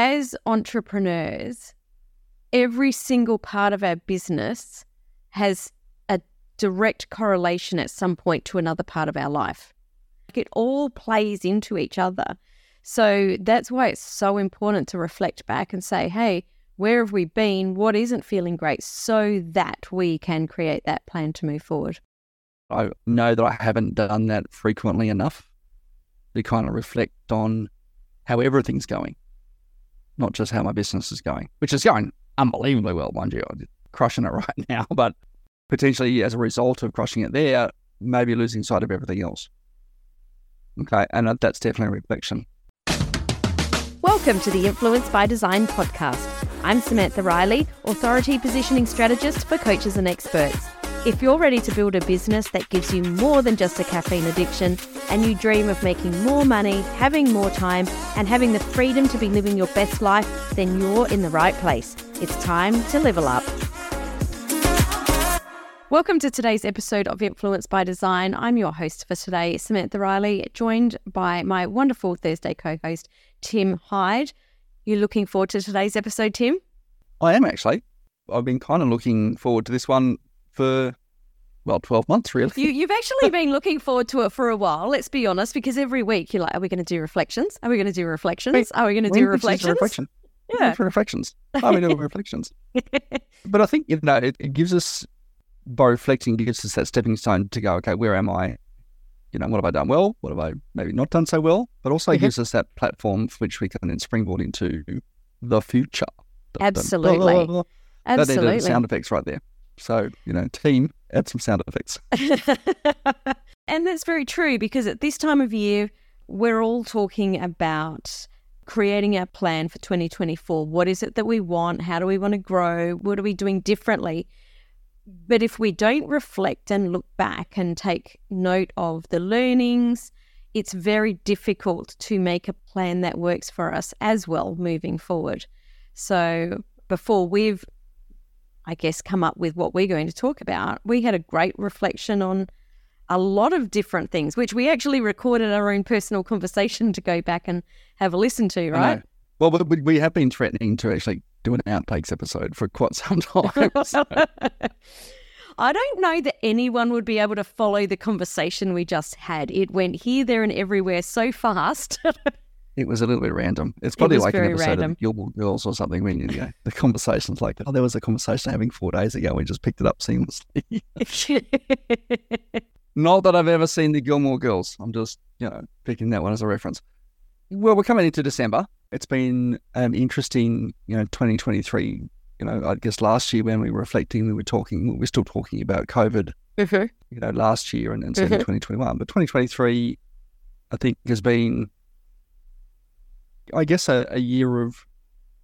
as entrepreneurs, every single part of our business has a direct correlation at some point to another part of our life. It all plays into each other. So that's why it's so important to reflect back and say, hey, where have we been? What isn't feeling great? So that we can create that plan to move forward. I know that I haven't done that frequently enough to kind of reflect on how everything's going, not just how my business is going, which is going unbelievably well, mind you. I'm crushing it right now, but potentially as a result of crushing it there, maybe losing sight of everything else. Okay, and that's definitely a reflection. Welcome to the Influence by Design podcast. I'm Samantha Riley, Authority Positioning Strategist for coaches and experts. If you're ready to build a business that gives you more than just a caffeine addiction and you dream of making more money, having more time, and having the freedom to be living your best life, then you're in the right place. It's time to level up. Welcome to today's episode of Influence by Design. I'm your host for today, Samantha Riley, joined by my wonderful Thursday co host, Tim Hyde. You looking forward to today's episode, Tim? I am actually. I've been kind of looking forward to this one for well, 12 months really. You, have actually been looking forward to it for a while, let's be honest, because every week you're like, are we going to do reflections? Are we going to do reflections? Are we going to do reflections? Reflection. Yeah. For reflections. Are we doing reflections? but I think, you know, it, it, gives us, by reflecting, gives us that stepping stone to go, okay, where am I? You know, what have I done well? What have I maybe not done so well? But also mm-hmm. gives us that platform for which we can then springboard into the future. Absolutely. Blah, blah, blah, Absolutely. That sound effects right there. So, you know, team, add some sound effects. and that's very true because at this time of year, we're all talking about creating our plan for 2024. What is it that we want? How do we want to grow? What are we doing differently? But if we don't reflect and look back and take note of the learnings, it's very difficult to make a plan that works for us as well moving forward. So before we've I guess, come up with what we're going to talk about, we had a great reflection on a lot of different things, which we actually recorded our own personal conversation to go back and have a listen to, right? Well, we have been threatening to actually do an outtakes episode for quite some time. So. I don't know that anyone would be able to follow the conversation we just had. It went here, there, and everywhere so fast. It was a little bit random. It's probably like an episode random. of Gilmore Girls or something when you know the conversation's like, oh, there was a conversation having four days ago. We just picked it up seamlessly. Not that I've ever seen the Gilmore Girls. I'm just you know picking that one as a reference. Well, we're coming into December. It's been um, interesting, you know, 2023. You know, I guess last year when we were reflecting, we were talking, we were still talking about COVID. Mm-hmm. You know, last year and, and certainly mm-hmm. 2021, but 2023, I think has been I guess, a, a year of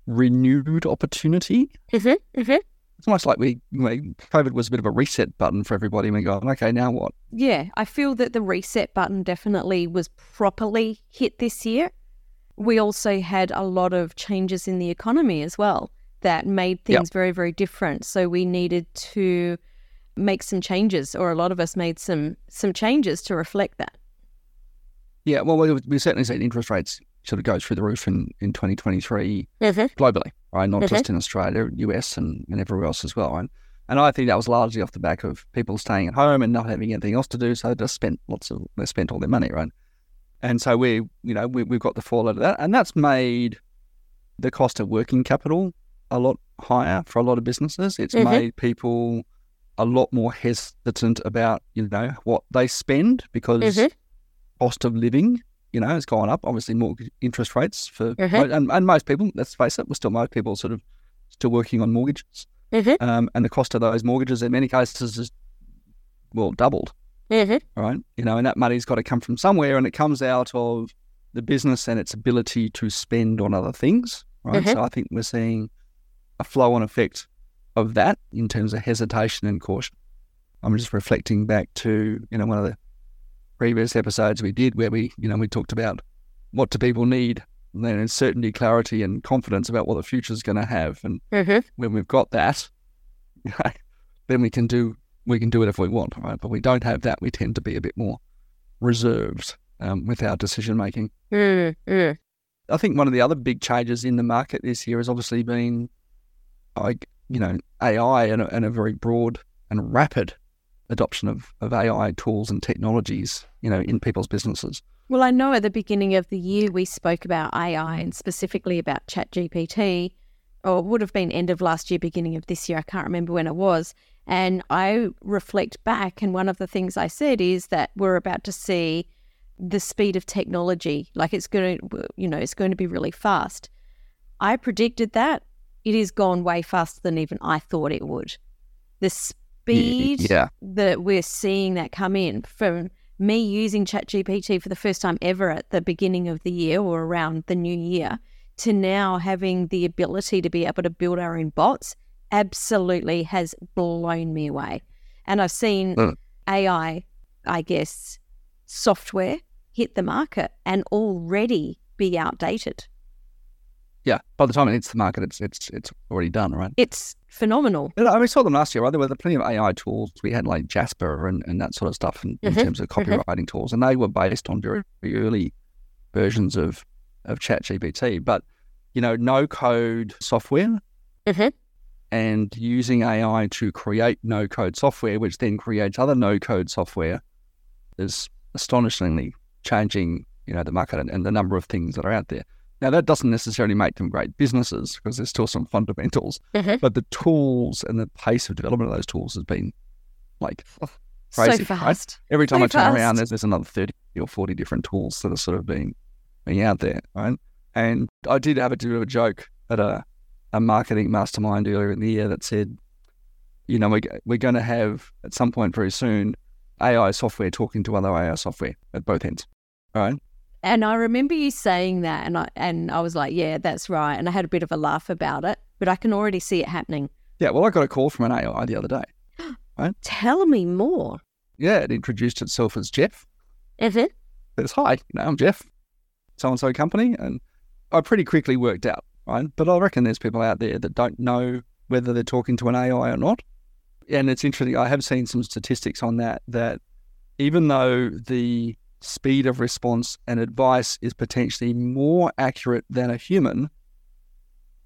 renewed opportunity. Mm-hmm, mm-hmm. It's almost like we, COVID was a bit of a reset button for everybody. And we go, okay, now what? Yeah, I feel that the reset button definitely was properly hit this year. We also had a lot of changes in the economy as well that made things yep. very, very different. So we needed to make some changes, or a lot of us made some some changes to reflect that. Yeah, well, we, we certainly seen interest rates sort of go through the roof in, in 2023 mm-hmm. globally, right? Not mm-hmm. just in Australia, US, and, and everywhere else as well. Right? And I think that was largely off the back of people staying at home and not having anything else to do. So they just spent lots of, they spent all their money, right? And so we, you know, we, we've got the fallout of that. And that's made the cost of working capital a lot higher for a lot of businesses. It's mm-hmm. made people a lot more hesitant about, you know, what they spend because mm-hmm. cost of living you know, it's gone up. Obviously, mortgage interest rates for mm-hmm. and, and most people. Let's face it, we're still most people sort of still working on mortgages, mm-hmm. um, and the cost of those mortgages in many cases is well doubled. Mm-hmm. Right, you know, and that money's got to come from somewhere, and it comes out of the business and its ability to spend on other things. Right, so I think we're seeing a flow-on effect of that in terms of hesitation and caution. I'm just reflecting back to you know one of the previous episodes we did where we, you know, we talked about what do people need and then certainty, clarity, and confidence about what the future is going to have. And mm-hmm. when we've got that, then we can do we can do it if we want, right? But we don't have that. We tend to be a bit more reserved um, with our decision making. Mm-hmm. I think one of the other big changes in the market this year has obviously been, like you know, AI and a, and a very broad and rapid adoption of, of AI tools and technologies, you know, in people's businesses. Well, I know at the beginning of the year we spoke about AI and specifically about ChatGPT, or it would have been end of last year, beginning of this year. I can't remember when it was. And I reflect back, and one of the things I said is that we're about to see the speed of technology. Like it's going to, you know, it's going to be really fast. I predicted that. It has gone way faster than even I thought it would. The speed yeah. that we're seeing that come in from me using ChatGPT for the first time ever at the beginning of the year or around the new year to now having the ability to be able to build our own bots absolutely has blown me away. And I've seen mm. AI, I guess, software hit the market and already be outdated. Yeah, by the time it hits the market, it's it's it's already done, right? It's phenomenal. I mean, we saw them last year, right? There were plenty of AI tools. We had like Jasper and, and that sort of stuff in, mm-hmm. in terms of mm-hmm. copywriting mm-hmm. tools, and they were based on very, very early versions of of ChatGPT. But you know, no code software mm-hmm. and using AI to create no code software, which then creates other no code software, is astonishingly changing, you know, the market and, and the number of things that are out there. Now that doesn't necessarily make them great businesses because there's still some fundamentals, mm-hmm. but the tools and the pace of development of those tools has been like crazy. So fast. Right? Every time so I turn fast. around, there's, there's another thirty or forty different tools that are sort of being being out there, right? And I did have a bit of a joke at a a marketing mastermind earlier in the year that said, you know, we, we're going to have at some point very soon AI software talking to other AI software at both ends. Right. And I remember you saying that, and I and I was like, "Yeah, that's right." And I had a bit of a laugh about it, but I can already see it happening. Yeah. Well, I got a call from an AI the other day. Right. Tell me more. Yeah, it introduced itself as Jeff. Mm-hmm. It's hi, you know, I'm Jeff, so and so company, and I pretty quickly worked out, right? But I reckon there's people out there that don't know whether they're talking to an AI or not and it's interesting. I have seen some statistics on that. That even though the speed of response and advice is potentially more accurate than a human,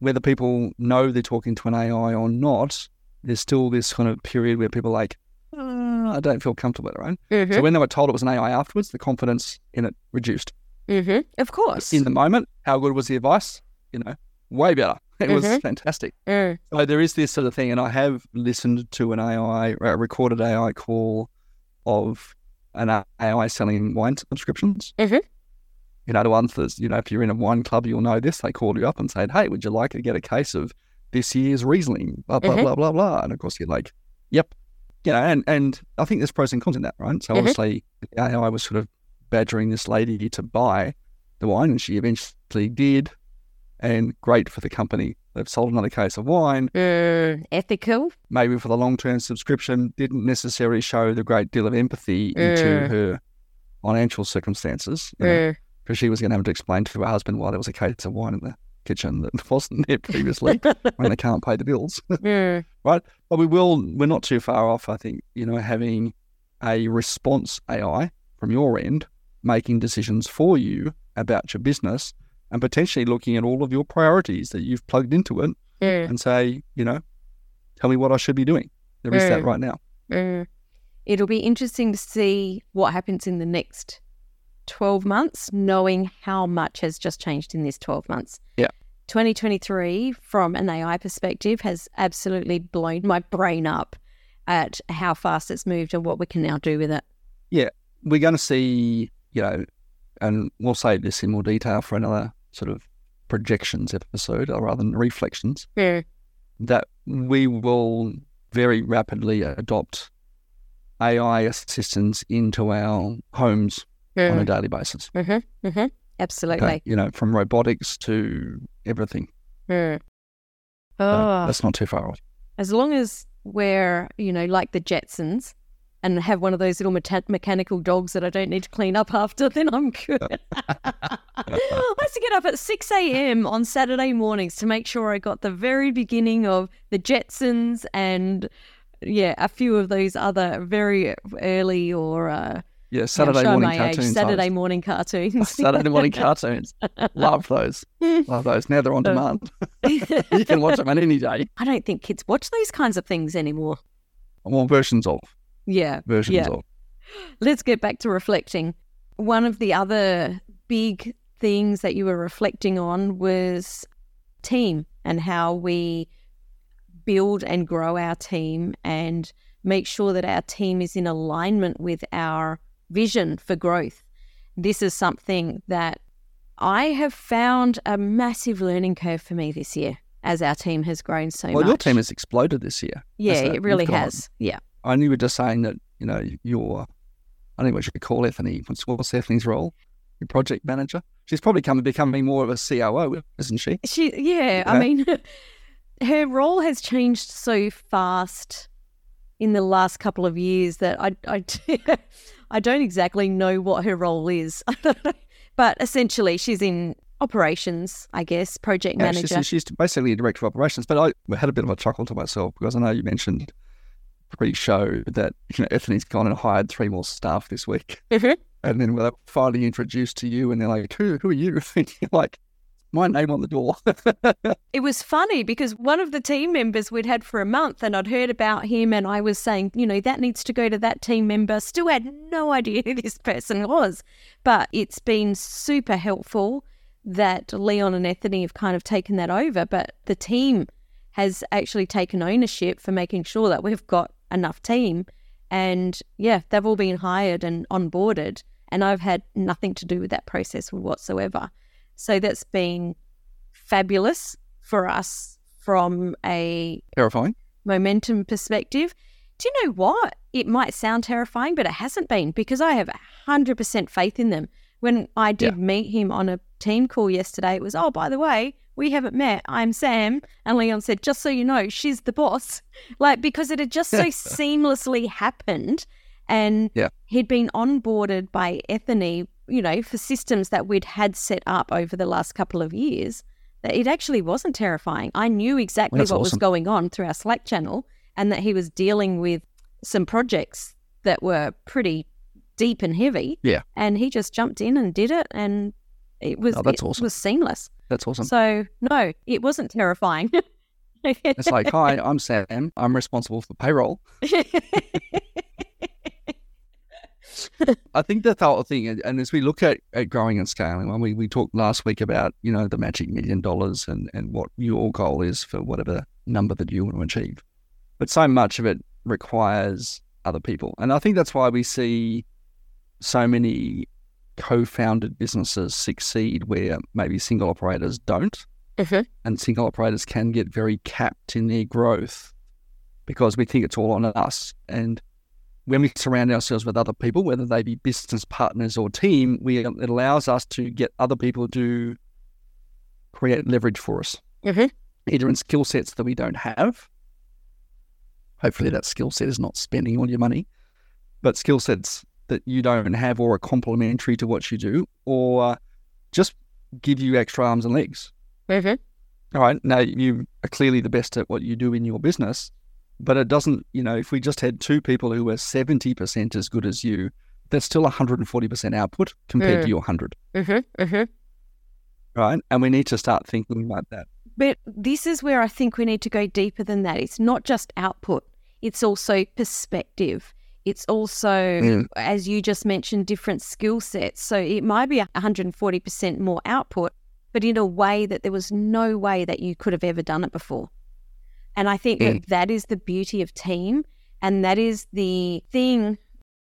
whether people know they're talking to an AI or not, there's still this kind of period where people are like, uh, I don't feel comfortable, right? Mm-hmm. So when they were told it was an AI afterwards, the confidence in it reduced. Mm-hmm. Of course. In the moment, how good was the advice? You know, way better. It mm-hmm. was fantastic. Mm. So there is this sort of thing, and I have listened to an AI, a recorded AI call of an AI selling wine subscriptions. Mm-hmm. You know, the ones that, you know, if you're in a wine club, you'll know this. They call you up and say, hey, would you like to get a case of this year's Riesling? Blah, blah, Mhm. blah, blah, blah. And of course, you're like, yep. You know, and, and I think there's pros and cons in that, right? So Mhm. obviously, AI was sort of badgering this lady to buy the wine, and she eventually did. And great for the company. They've sold another case of wine. Mm, ethical. Maybe for the long term subscription, didn't necessarily show the great deal of empathy into Mm. her financial circumstances. know, Mm, because she was going to have to explain to her husband why there was a case of wine in the kitchen that wasn't there previously when they can't pay the bills. mm, right? But we will, we're not too far off, I think, you know, having a response AI from your end making decisions for you about your business and potentially looking at all of your priorities that you've plugged into it mm, and say, you know, tell me what I should be doing. There is that Mm. right now. mm. It'll be interesting to see what happens in the next 12 months, knowing how much has just changed in this 12 months. Yeah. 2023, from an AI perspective, has absolutely blown my brain up at how fast it's moved and what we can now do with it. Yeah. We're going to see, you know, and we'll save this in more detail for another sort of projections episode or rather than reflections. Mm, that we will very rapidly adopt AI assistants into our homes on a daily basis. mm-hmm, mm-hmm. Absolutely. Okay? You know, from robotics to everything. Mm. So Oh, that's not too far off. as long as we're, you know, like the Jetsons and have one of those little meta- mechanical dogs that I don't need to clean up after, then I'm good. I used to get up at 6 a.m. on Saturday mornings to make sure I got the very beginning of the Jetsons and, yeah, a few of those other very early or uh, Yeah, Saturday yeah, morning cartoons. Saturday morning cartoons. Saturday morning cartoons. Love those. Love those. Now they're on demand. you can watch them on any day. I don't think kids watch those kinds of things anymore. Well, versions of. Yeah. Versions yeah. of. Let's get back to reflecting. One of the other big things that you were reflecting on was team and how we build and grow our team and make sure that our team is in alignment with our vision for growth. This is something that I have found a massive learning curve for me this year as our team has grown so well, much. Well, your team has exploded this year. Yeah, it really has. Yeah. I knew you were just saying that, you know, your, I don't know what you could call Ethany. What's, what's Ethany's role? Your project manager? She's probably coming becoming more of a COO, isn't she? She, yeah. yeah. I mean, her role has changed so fast in the last couple of years that I, I, I don't exactly know what her role is. but essentially, she's in operations, I guess, project yeah, manager. She's, she's, basically a director of operations. But I had a bit of a chuckle to myself because I know you mentioned pre-show that you know Ethany's gone and hired three more staff this week, mm-hmm. and then we're finally introduced to you, and they're like, "Who? Who are you?" And you're like, my name on the door. it was funny because one of the team members we'd had for a month and I'd heard about him and I was saying, you know, that needs to go to that team member. Still had no idea who this person was. But it's been super helpful that Leon and Ethany have kind of taken that over. But the team has actually taken ownership for making sure that we've got enough team. And yeah, they've all been hired and onboarded. And I've had nothing to do with that process whatsoever. So that's been fabulous for us from a terrifying momentum perspective. Do you know what? It might sound terrifying, but it hasn't been because I have 100% faith in them. When I did yeah. meet him on a team call yesterday, it was, oh, by the way, we haven't met. I'm Sam. And Leon said, just so you know, she's the boss. Like, because it had just so seamlessly happened. And yeah. he'd been onboarded by Ethany you know, for systems that we'd had set up over the last couple of years, that it actually wasn't terrifying. I knew exactly what awesome. was going on through our Slack channel and that he was dealing with some projects that were pretty deep and heavy. Yeah. And he just jumped in and did it and it was oh, that's it awesome. was seamless. That's awesome. So no, it wasn't terrifying. it's like, hi, I'm Sam. I'm responsible for payroll. I think that's the whole thing. And, and, as we look at, at growing and scaling, when we, we talked last week about, you know, the magic million dollars and, and what your goal is for whatever number that you want to achieve. But so much of it requires other people. And I think that's why we see so many co-founded businesses succeed where maybe single operators don't. Mm-hmm. And single operators can get very capped in their growth because we think it's all on us. And when we surround ourselves with other people, whether they be business partners or team, we it allows us to get other people to create leverage for us, mm-hmm. either in skill sets that we don't have. Hopefully, that skill set is not spending all your money, but skill sets that you don't have or are complementary to what you do, or just give you extra arms and legs. Mm-hmm. All right, now you are clearly the best at what you do in your business but it doesn't, you know, if we just had two people who were 70% as good as you, that's still 140% output compared mm. to your 100. Mm-hmm, mm-hmm. Right. And we need to start thinking like that. But this is where I think we need to go deeper than that. It's not just output, it's also perspective. It's also, mm. as you just mentioned, different skill sets. So it might be 140% more output, but in a way that there was no way that you could have ever done it before. And I think mm. that that is the beauty of team. And that is the thing,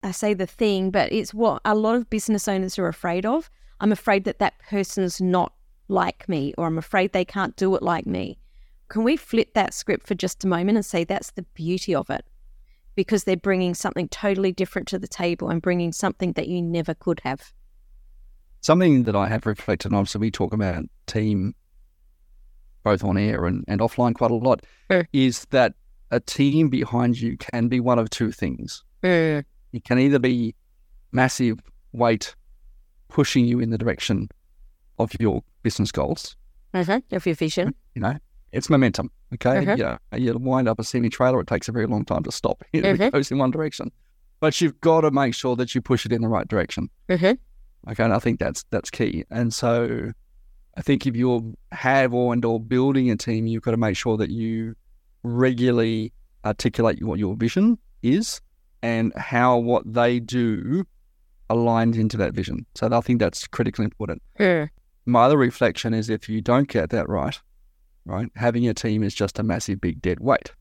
I say the thing, but it's what a lot of business owners are afraid of. I'm afraid that that person's not like me, or I'm afraid they can't do it like me. Can we flip that script for just a moment and say that's the beauty of it? Because they're bringing something totally different to the table and bringing something that you never could have. Something that I have reflected on, so we talk about team both on air and, and offline quite a lot, is that a team behind you can be one of two things. It can either be massive weight pushing you in the direction of your business goals, mm-hmm. of your vision. You know, it's momentum. Okay, mm-hmm. yeah, you wind up a semi trailer. It takes a very long time to stop. It mm-hmm. goes in one direction. but you've got to make sure that you push it in the right direction. Mm-hmm. Okay, and I think that's that's key. And so, I think if you have or and or building a team, you've got to make sure that you regularly articulate what your vision is and how what they do aligns into that vision. So I think that's critically important. Mm. My other reflection is if you don't get that right, right, having a team is just a massive big dead weight,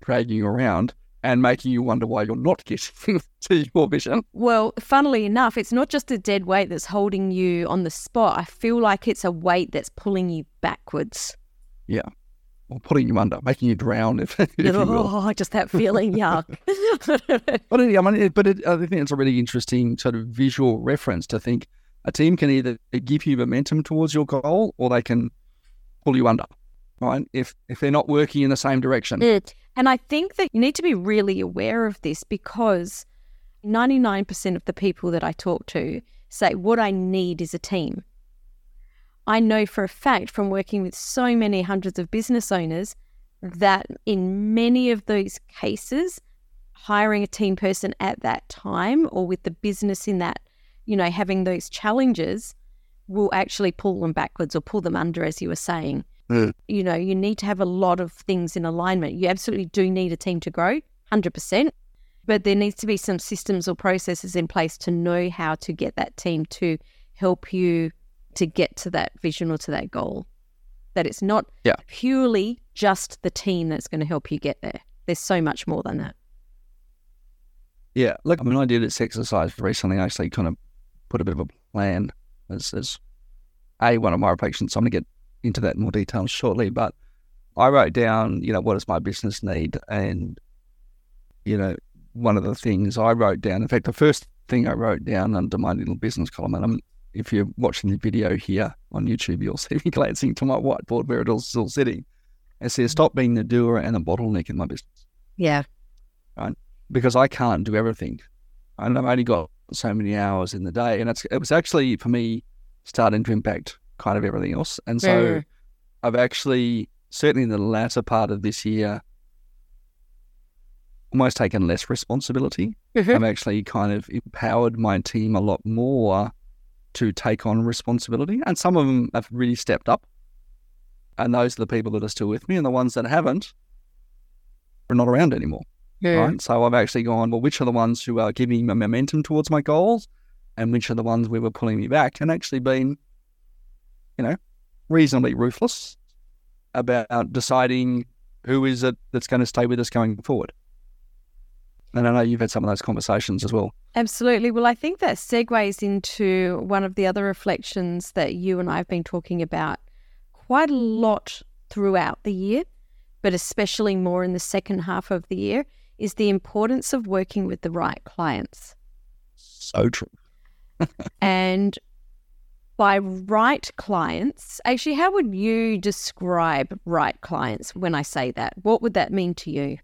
dragging you around and making you wonder why you're not getting to your vision. Well, funnily enough, it's not just a dead weight that's holding you on the spot. I feel like it's a weight that's pulling you backwards. Yeah. Or putting you under, making you drown, if, if you will. Oh, just that feeling, yuck. But I mean, but it, I think it's a really interesting sort of visual reference to think a team can either give you momentum towards your goal or they can pull you under, right? If if they're not working in the same direction. Mm. And I think that you need to be really aware of this because 99% of the people that I talk to say, What I need is a team. I know for a fact from working with so many hundreds of business owners that in many of those cases, hiring a team person at that time or with the business in that, you know, having those challenges will actually pull them backwards or pull them under, as you were saying. Mm. You know, you need to have a lot of things in alignment. You absolutely do need a team to grow, 100%. But there needs to be some systems or processes in place to know how to get that team to help you to get to that vision or to that goal. That it's not Yeah. purely just the team that's going to help you get there. There's so much more than that. Yeah. Look, I mean, I did this exercise recently. I actually kind of put a bit of a plan as, as a one of my reflections. So I'm going to get into that in more detail shortly. But I wrote down, you know, what does my business need? And, you know, one of the things I wrote down, in fact, the first thing I wrote down under my little business column, and I'm, if you're watching the video here on YouTube, you'll see me glancing to my whiteboard where it's still sitting. It says, stop being the doer and the bottleneck in my business Yeah. Right. Because I can't do everything. And I've only got so many hours in the day. And it's, it was actually, for me, starting to impact kind of everything else. And so. I've actually, certainly in the latter part of this year, almost taken less responsibility. Mhm. I've actually kind of empowered my team a lot more to take on responsibility. And some of them have really stepped up. And those are the people that are still with me. And the ones that haven't are not around anymore Yeah. right? So I've actually gone, well, which are the ones who are giving me momentum towards my goals and which are the ones who were pulling me back and actually been, you know, reasonably ruthless about deciding who is it that's going to stay with us going forward. And I know you've had some of those conversations as well. Absolutely. Well, I think that segues into one of the other reflections that you and I have been talking about quite a lot throughout the year, but especially more in the second half of the year, is the importance of working with the right clients. So true. And by right clients, actually, how would you describe right clients when I say that? What would that mean to you?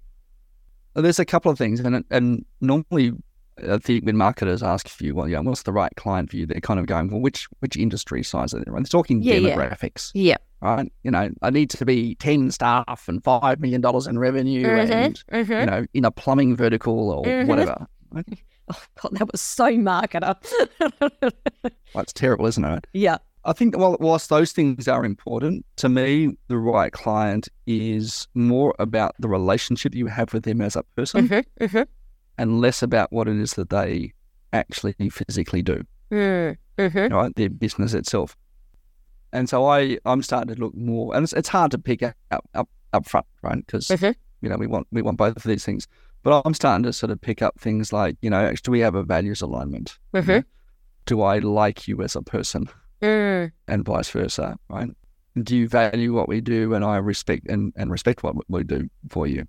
Well, There's a couple of things, and and normally, I think when marketers ask for you, well, yeah, what's the right client for you? They're kind of going, well, which which industry size are they? Right? They're talking Yeah, yeah. demographics. Yeah. right? You know, I need to be 10 staff and $5 million in revenue and, you know, in a plumbing vertical or Mhm. whatever. Oh, God, that was so marketer. That's terrible, isn't it? yeah. I think while, whilst those things are important, to me, the right client is more about the relationship you have with them as a person Mm-hmm, mm-hmm. and less about what it is that they actually physically do, Mm-hmm. right? Their business itself. And so I, I'm starting to look more, and it's, it's hard to pick up up, up front, right? Because Mhm. you know we want we want both of these things. But I'm starting to sort of pick up things like you know, do we have a values alignment? Mhm. Do I like you as a person, Mm. and vice versa, right? Do you value what we do, and I respect and, and respect what we do for you?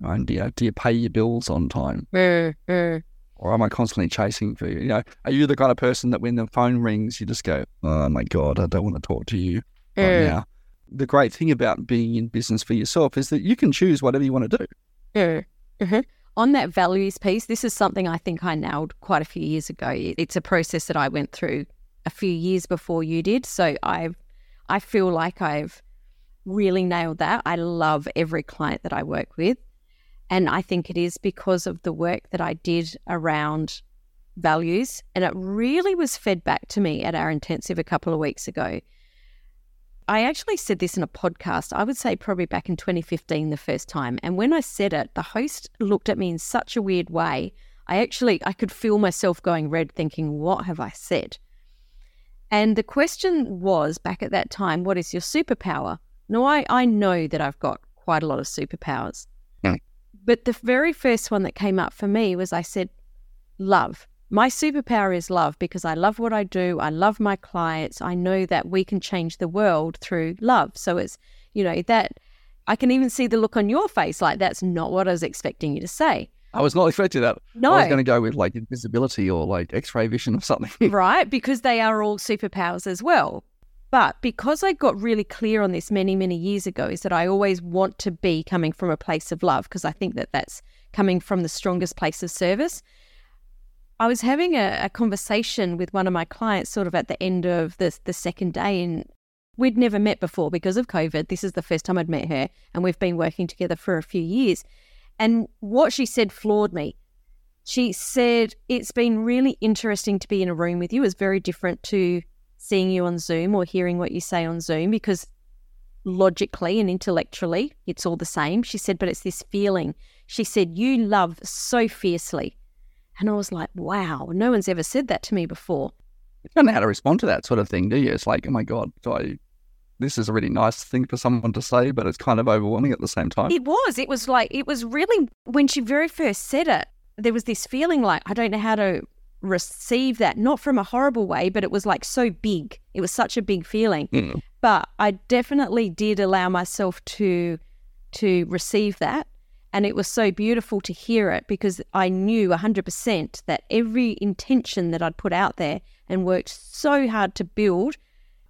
Right? Do you, do you pay your bills on time? Mm. Mm. or am I constantly chasing for you? You know, are you the kind of person that when the phone rings, you just go, "Oh my god, I don't want to talk to you right Mm. now." The great thing about being in business for yourself is that you can choose whatever you want to do. Mm. Mhm. On that values piece, this is something I think I nailed quite a few years ago. It's a process that I went through a few years before you did. So I've, I feel like I've really nailed that. I love every client that I work with. And I think it is because of the work that I did around values. And it really was fed back to me at our intensive a couple of weeks ago. I actually said this in a podcast, I would say probably back in 2015, the first time. And when I said it, the host looked at me in such a weird way. I actually I could feel myself going red thinking, what have I said? And the question was back at that time, what is your superpower? Now I, I know that I've got quite a lot of superpowers. Mm. But the very first one that came up for me was I said, love. My superpower is love because I love what I do. I love my clients. I know that we can change the world through love. So it's, you know, that I can even see the look on your face like that's not what I was expecting you to say. I was not expecting that. No. I was going to go with like invisibility or like x ray vision or something. right? Because they are all superpowers as well. But because I got really clear on this many, many years ago, is that I always want to be coming from a place of love because I think that that's coming from the strongest place of service. I was having a, a, conversation with one of my clients sort of at the end of the, the second day, and we'd never met before because of COVID. This is the first time I'd met her, and we've been working together for a few years. And what she said floored me. She said, It's been really interesting to be in a room with you. It's very different to seeing you on Zoom or hearing what you say on Zoom because logically and intellectually, it's all the same. She said, But it's this feeling. She said, You love so fiercely and I was like, wow, no one's ever said that to me before. You don't know how to respond to that sort of thing, do you? It's like, oh my God, do I, this is a really nice thing for someone to say, but it's kind of overwhelming at the same time. It was. It was like, it was really, when she very first said it, there was this feeling like, I don't know how to receive that, not from a horrible way, but it was like so big. It was such a big feeling. Mm. But I definitely did allow myself to to receive that and it was so beautiful to hear it because I knew 100% that every intention that I'd put out there and worked so hard to build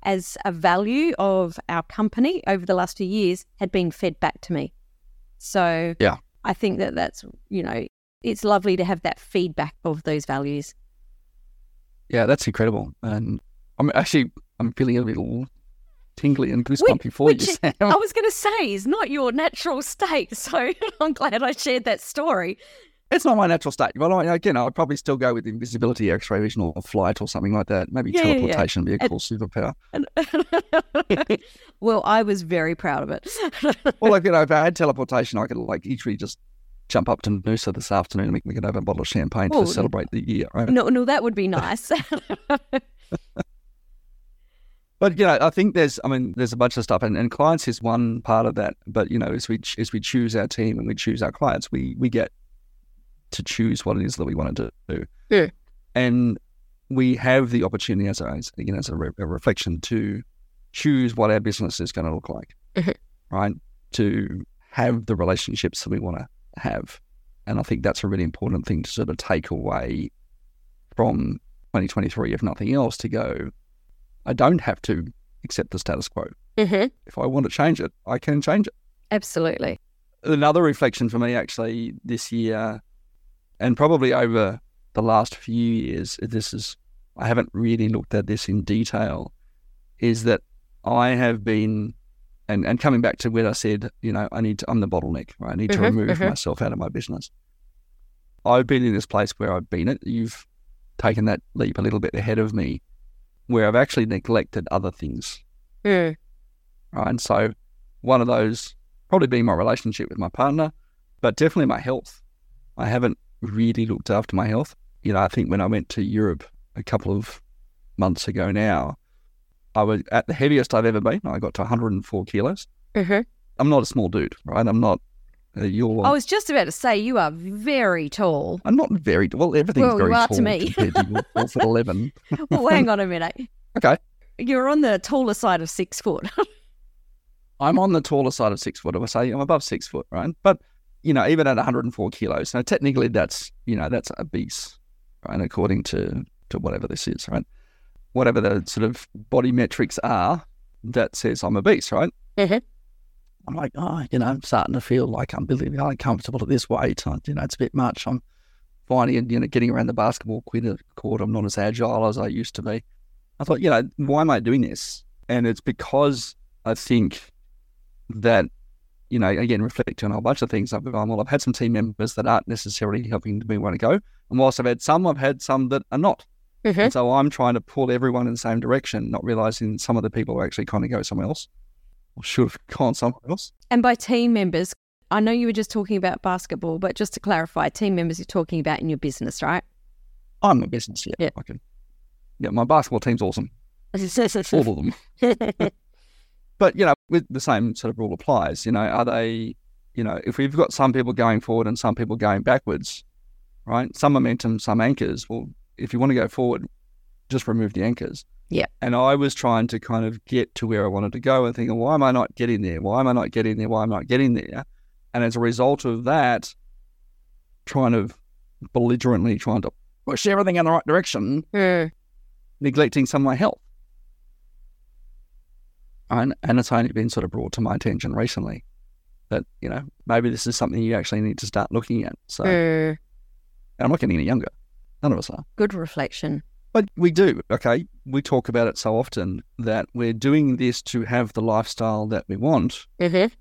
as a value of our company over the last few years had been fed back to me. So yeah, I think that that's, you know, it's lovely to have that feedback of those values. Yeah, that's incredible. And I'm actually, I'm feeling a little tingly and goosebumpy which, for which you, Sam. I was going to say is not your natural state. So I'm glad I shared that story. It's not my natural state. Well, I, again, I'd probably still go with invisibility, X-ray vision, or flight, or something like that. Maybe yeah, teleportation yeah, yeah. would be a cool superpower. well, I was very proud of it. well, like you know, if I had teleportation, I could like easily just jump up to Noosa this afternoon and we, could have a bottle of champagne to celebrate the year. Right? No, no, that would be nice. But you know, I think there's, I mean, there's a bunch of stuff, and, and clients is one part of that. But you know, as we as we choose our team and we choose our clients, we we get to choose what it is that we want to do. Yeah. And we have the opportunity as a as, you as a, re- a reflection to choose what our business is going to look like, mm-hmm. right? To have the relationships that we want to have, and I think that's a really important thing to sort of take away from 2023, if nothing else, to go I don't have to accept the status quo. Mm-hmm. If I want to change it, I can change it. Absolutely. Another reflection for me, actually, this year, and probably over the last few years, this is, I haven't really looked at this in detail, is that I have been, and, and coming back to where I said, you know, I need to, I'm the bottleneck, right? I need mm-hmm, to remove mm-hmm. myself out of my business. I've been in this place where I've been it. You've taken that leap a little bit ahead of me where I've actually neglected other things. Mm. Right. And so one of those probably being my relationship with my partner, but definitely my health. I haven't really looked after my health. You know, I think when I went to Europe a couple of months ago now, I was at the heaviest I've ever been. I got to 104 kilos. Mm-hmm. I'm not a small dude, right? I'm not. Uh, you're. I was just about to say you are very tall. I'm not very well. Everything's well, very you are tall to me. to four foot eleven. well, hang on a minute. Okay. You're on the taller side of six foot. I'm on the taller side of six foot. I would say I'm above six foot, right? But you know, even at 104 kilos, now technically that's you know that's obese, right? According to to whatever this is, right? Whatever the sort of body metrics are, that says I'm obese, right? Mm-hmm. I'm like, oh, you know, I'm starting to feel like I'm really uncomfortable at this weight. You know, it's a bit much. I'm finding, you know, getting around the basketball court, I'm not as agile as I used to be. I thought, you know, why am I doing this? And it's because I think that you know, again, reflecting on a whole bunch of things. I've gone, well, I've had some team members that aren't necessarily helping me want to go. And whilst I've had some, I've had some that are not. Mm-hmm. And so I'm trying to pull everyone in the same direction, not realizing some of the people are actually kind of go somewhere else or should have gone somewhere else. And by team members, I know you were just talking about basketball, but just to clarify, team members you're talking about in your business, right? I'm a business, yeah. Yeah, I can, yeah my basketball team's awesome. All of them. but, you know, with the same sort of rule applies, you know, are they, you know, if we've got some people going forward and some people going backwards, right? Some momentum, some anchors. Well, if you want to go forward, just remove the anchors. Yeah. And I was trying to kind of get to where I wanted to go and thinking, why am I not getting there? Why am I not getting there? Why am I not getting there? And as a result of that, trying to belligerently trying to push everything in the right direction, mm. neglecting some of my health. And, and it's only been sort of brought to my attention recently that, you know, maybe this is something you actually need to start looking at. So, mm. I'm not getting any younger. None of us are. Good reflection. But we do, okay? We talk about it so often that we're doing this to have the lifestyle that we want. Mm-hmm.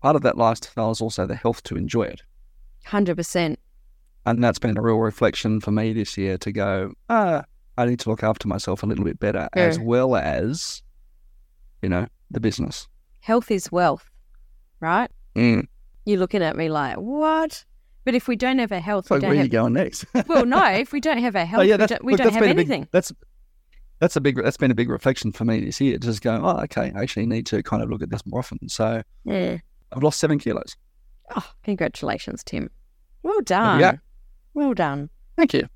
Part of that lifestyle is also the health to enjoy it. 100%. And that's been a real reflection for me this year to go, ah, I need to look after myself a little bit better, yeah. as well as, you know, the business. Health is wealth, right? Mm. You're looking at me like, what? But if we don't have our health, so we don't where have... are you going next? well, no. If we don't have our health, oh, yeah, we don't, we look, don't have anything. Big, that's that's a big that's been a big reflection for me this year. Just going, oh, okay, I actually need to kind of look at this more often. So yeah, I've lost seven kilos. Oh, congratulations, Tim. Well done. Yeah. Well done. Thank you.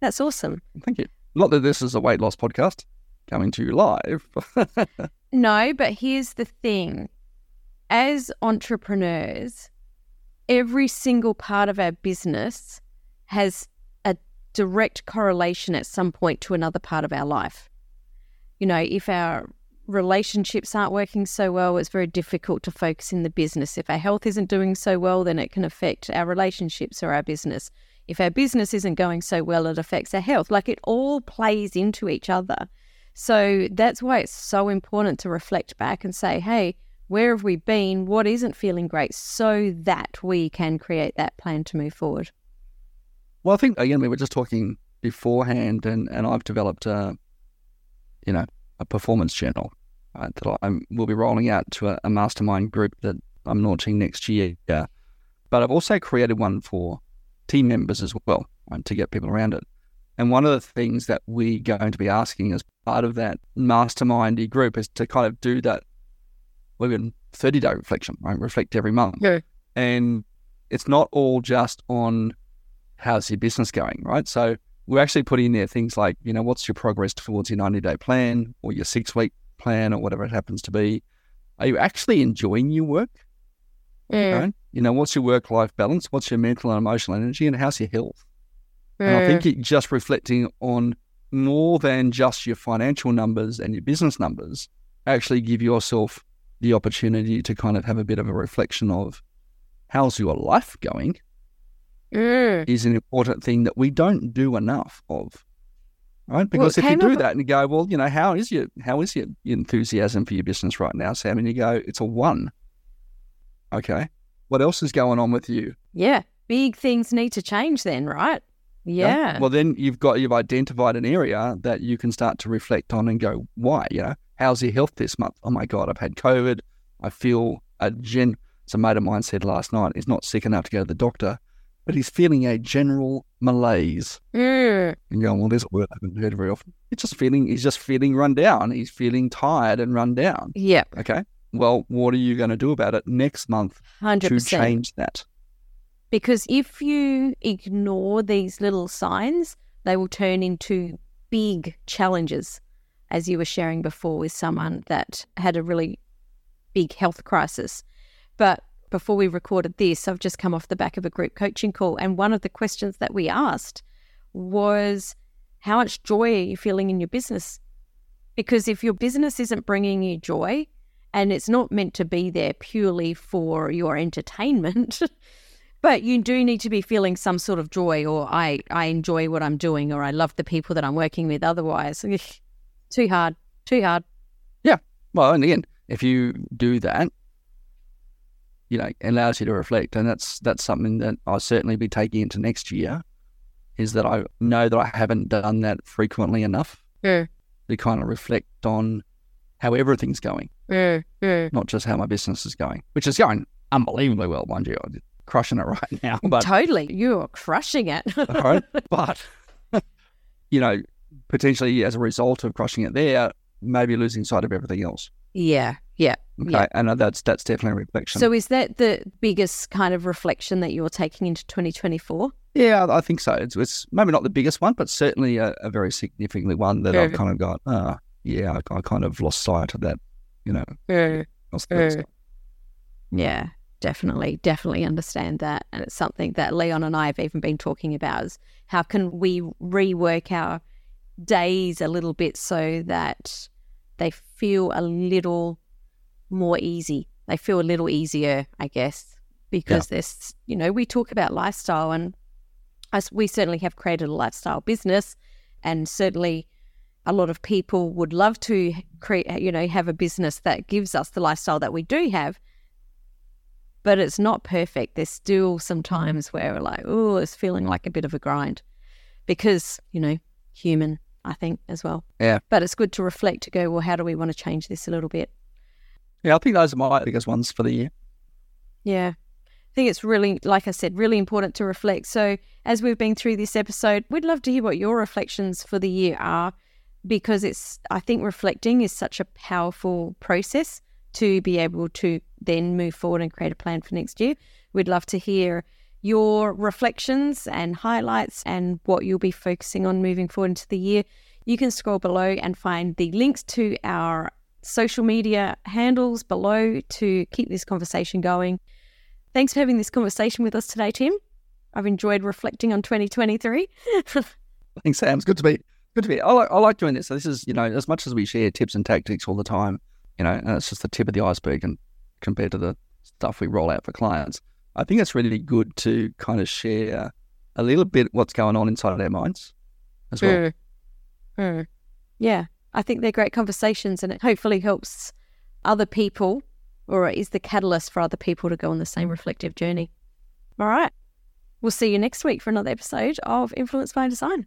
That's awesome. Thank you. Not that this is a weight loss podcast coming to you live. no, but here's the thing. As entrepreneurs, every single part of our business has a direct correlation at some point to another part of our life. You know, if our relationships aren't working so well, it's very difficult to focus in the business. If our health isn't doing so well, then it can affect our relationships or our business. If our business isn't going so well, it affects our health. Like it all plays into each other. So that's why it's so important to reflect back and say, hey, where have we been? What isn't feeling great? So that we can create that plan to move forward. Well, I think, again, we were just talking beforehand, and, and I've developed a, you know, a performance journal right, that I will be rolling out to a, a, mastermind group that I'm launching next year. Yeah. But I've also created one for team members as well right, to get people around it. And one of the things that we're going to be asking as part of that mastermindy group is to kind of do that we're in 30 day reflection, right? Reflect every month. Yeah. And it's not all just on how's your business going, right? So we're actually putting in there things like, you know, what's your progress towards your 90 day plan or your six week plan or whatever it happens to be. Are you actually enjoying your work? Yeah. Right? You know, what's your work life balance? What's your mental and emotional energy? And how's your health? And I think it just reflecting on more than just your financial numbers and your business numbers, actually give yourself the opportunity to kind of have a bit of a reflection of how's your life going mm. is an important thing that we don't do enough of. Right? Because well, if you do that and you go, well, you know, how is your how is your enthusiasm for your business right now, Sam? And you go, it's a one. Okay. What else is going on with you? Yeah. Big things need to change then, right? Yeah. yeah. Well, then you've got you've identified an area that you can start to reflect on and go, why? You know, how's your health this month? Oh my God, I've had COVID. I feel a gen. So a mate of mine said last night he's not sick enough to go to the doctor, but he's feeling a general malaise. Mm. And going, well, there's a word I haven't heard very often. He's just feeling, he's just feeling run down. He's feeling tired and run down. Yep. Okay. Well, what are you going to do about it next month 100%. to change that? Because if you ignore these little signs, they will turn into big challenges as you were sharing before with someone that had a really big health crisis. But before we recorded this, I've just come off the back of a group coaching call. And one of the questions that we asked was, How much joy are you feeling in your business? Because if your business isn't bringing you joy and it's not meant to be there purely for your entertainment, but you do need to be feeling some sort of joy or I, I enjoy what I'm doing or I love the people that I'm working with. Otherwise, Too hard. Too hard. Yeah. Well, and again, if you do that, you know, allows you to reflect. And that's that's something that I'll certainly be taking into next year is that I know that I haven't done that frequently enough mm. to kind of reflect on how everything's going, mm. Mm. not just how my business is going, which is going unbelievably well, mind you. Crushing it right now. But totally, you're crushing it. right, but you know, potentially as a result of crushing it there, maybe losing sight of everything else. Yeah, yeah. Okay, yeah. and that's that's definitely a reflection. So, is that the biggest kind of reflection that you're taking into 2024? Yeah, I think so. It's, it's maybe not the biggest one, but certainly a, a very significant one that I've kind of got. Uh, yeah, I, I, kind of lost sight of that. You know, mm. yeah, definitely, definitely understand that, and it's something that Leon and I have even been talking about: is how can we rework our days a little bit so that they feel a little more easy. They feel a little easier, I guess, because yeah. there's, you know, we talk about lifestyle and as we certainly have created a lifestyle business and certainly a lot of people would love to create, you know, have a business that gives us the lifestyle that we do have. But it's not perfect. There's still some times where we're like, oh, it's feeling like a bit of a grind because, you know, human I think, as well. Yeah. But it's good to reflect to go, well, how do we want to change this a little bit? Yeah, I think those are my biggest ones for the year. Yeah. I think it's really, like I said, really important to reflect. So, as we've been through this episode, we'd love to hear what your reflections for the year are because it's, I think reflecting is such a powerful process to be able to then move forward and create a plan for next year. We'd love to hear your reflections and highlights and what you'll be focusing on moving forward into the year, you can scroll below and find the links to our social media handles below to keep this conversation going. Thanks for having this conversation with us today, Tim. I've enjoyed reflecting on 2023. Thanks, Sam. It's good to be good to be. I like, I like doing this. So this is, you know, as much as we share tips and tactics all the time, you know, and it's just the tip of the iceberg and compared to the stuff we roll out for clients. I think it's really good to kind of share a little bit what's going on inside of our minds as well. Mm. Mm. Yeah, I think they're great conversations and it hopefully helps other people or is the catalyst for other people to go on the same reflective journey. All right. We'll see you next week for another episode of Influence by Design.